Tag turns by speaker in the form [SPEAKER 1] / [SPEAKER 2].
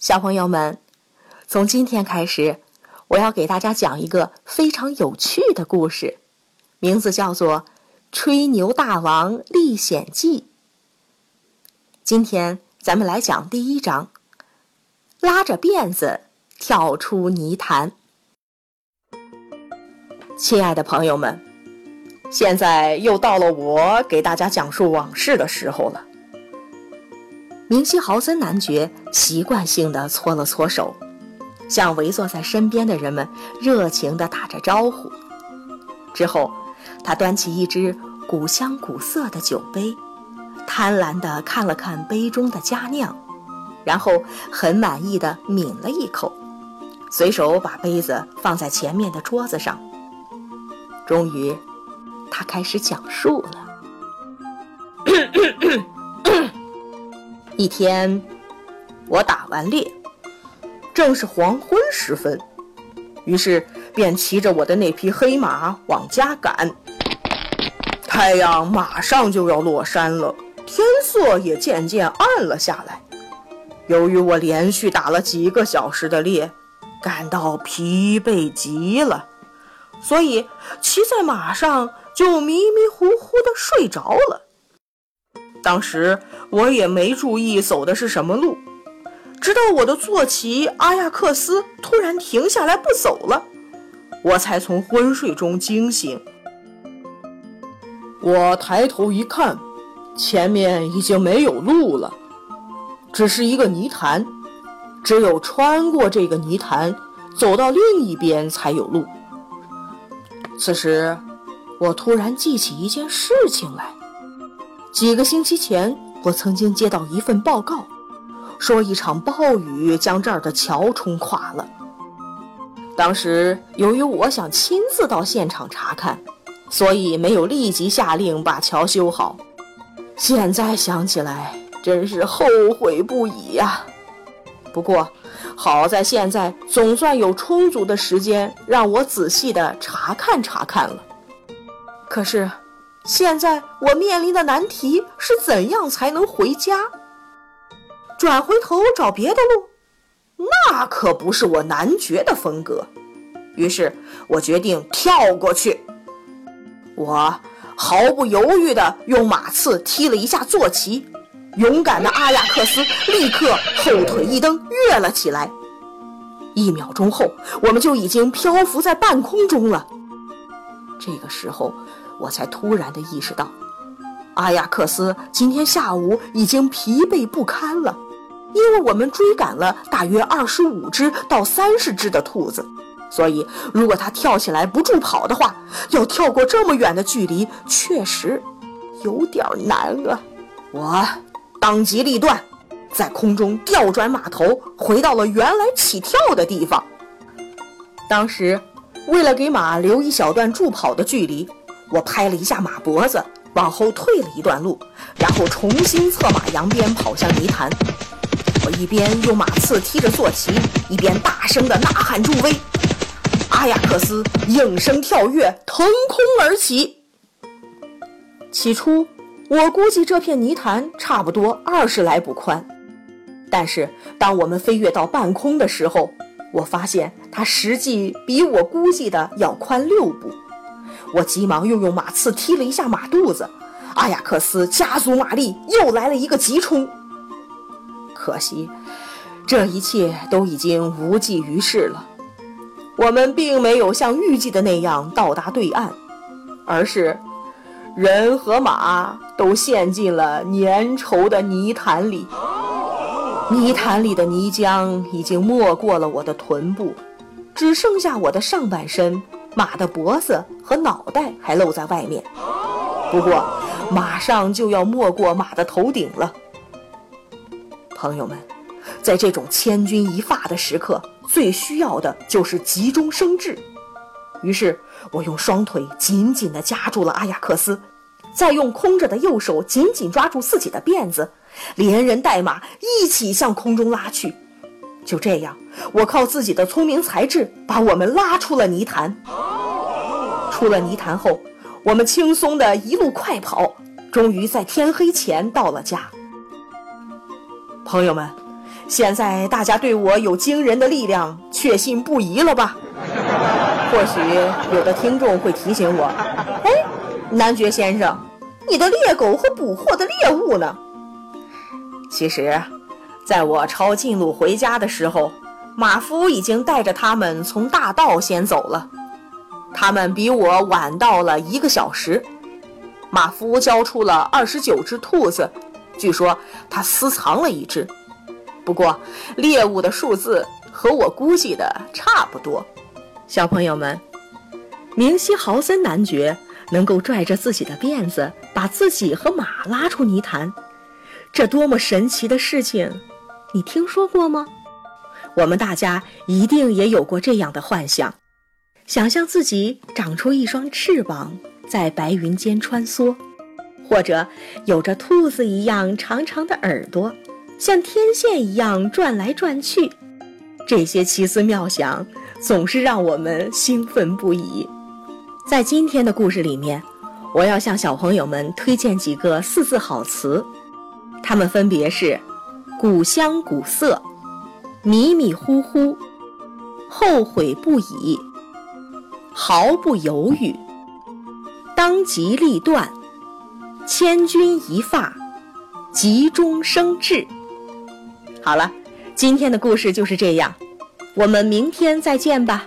[SPEAKER 1] 小朋友们，从今天开始，我要给大家讲一个非常有趣的故事，名字叫做《吹牛大王历险记》。今天咱们来讲第一章：拉着辫子跳出泥潭。亲爱的朋友们，现在又到了我给大家讲述往事的时候了。明西豪森男爵习惯性地搓了搓手，向围坐在身边的人们热情地打着招呼。之后，他端起一只古香古色的酒杯，贪婪地看了看杯中的佳酿，然后很满意地抿了一口，随手把杯子放在前面的桌子上。终于，他开始讲述了。一天，我打完猎，正是黄昏时分，于是便骑着我的那匹黑马往家赶。太阳马上就要落山了，天色也渐渐暗了下来。由于我连续打了几个小时的猎，感到疲惫极了，所以骑在马上就迷迷糊糊的睡着了。当时我也没注意走的是什么路，直到我的坐骑阿亚克斯突然停下来不走了，我才从昏睡中惊醒。我抬头一看，前面已经没有路了，只是一个泥潭，只有穿过这个泥潭，走到另一边才有路。此时，我突然记起一件事情来。几个星期前，我曾经接到一份报告，说一场暴雨将这儿的桥冲垮了。当时由于我想亲自到现场查看，所以没有立即下令把桥修好。现在想起来，真是后悔不已呀。不过，好在现在总算有充足的时间让我仔细的查看查看了。可是。现在我面临的难题是怎样才能回家？转回头找别的路，那可不是我男爵的风格。于是我决定跳过去。我毫不犹豫地用马刺踢了一下坐骑，勇敢的阿亚克斯立刻后腿一蹬跃了起来。一秒钟后，我们就已经漂浮在半空中了。这个时候。我才突然的意识到，阿亚克斯今天下午已经疲惫不堪了，因为我们追赶了大约二十五只到三十只的兔子，所以如果他跳起来不助跑的话，要跳过这么远的距离，确实有点难啊！我当机立断，在空中调转马头，回到了原来起跳的地方。当时，为了给马留一小段助跑的距离。我拍了一下马脖子，往后退了一段路，然后重新策马扬鞭跑向泥潭。我一边用马刺踢着坐骑，一边大声地呐喊助威。阿亚克斯应声跳跃，腾空而起。起初，我估计这片泥潭差不多二十来步宽，但是当我们飞跃到半空的时候，我发现它实际比我估计的要宽六步。我急忙又用马刺踢了一下马肚子，阿雅克斯加足马力，又来了一个急冲。可惜，这一切都已经无济于事了。我们并没有像预计的那样到达对岸，而是人和马都陷进了粘稠的泥潭里。泥潭里的泥浆已经没过了我的臀部，只剩下我的上半身。马的脖子和脑袋还露在外面，不过马上就要没过马的头顶了。朋友们，在这种千钧一发的时刻，最需要的就是急中生智。于是我用双腿紧紧地夹住了阿亚克斯，再用空着的右手紧紧抓住自己的辫子，连人带马一起向空中拉去。就这样，我靠自己的聪明才智把我们拉出了泥潭。出了泥潭后，我们轻松的一路快跑，终于在天黑前到了家。朋友们，现在大家对我有惊人的力量确信不疑了吧？或许有的听众会提醒我：“哎，男爵先生，你的猎狗和捕获的猎物呢？”其实，在我抄近路回家的时候，马夫已经带着他们从大道先走了。他们比我晚到了一个小时。马夫交出了二十九只兔子，据说他私藏了一只。不过，猎物的数字和我估计的差不多。小朋友们，明希豪森男爵能够拽着自己的辫子，把自己和马拉出泥潭，这多么神奇的事情！你听说过吗？我们大家一定也有过这样的幻想：想象自己长出一双翅膀，在白云间穿梭，或者有着兔子一样长长的耳朵。像天线一样转来转去，这些奇思妙想总是让我们兴奋不已。在今天的故事里面，我要向小朋友们推荐几个四字好词，它们分别是：古香古色、迷迷糊糊、后悔不已、毫不犹豫、当机立断、千钧一发、急中生智。好了，今天的故事就是这样，我们明天再见吧。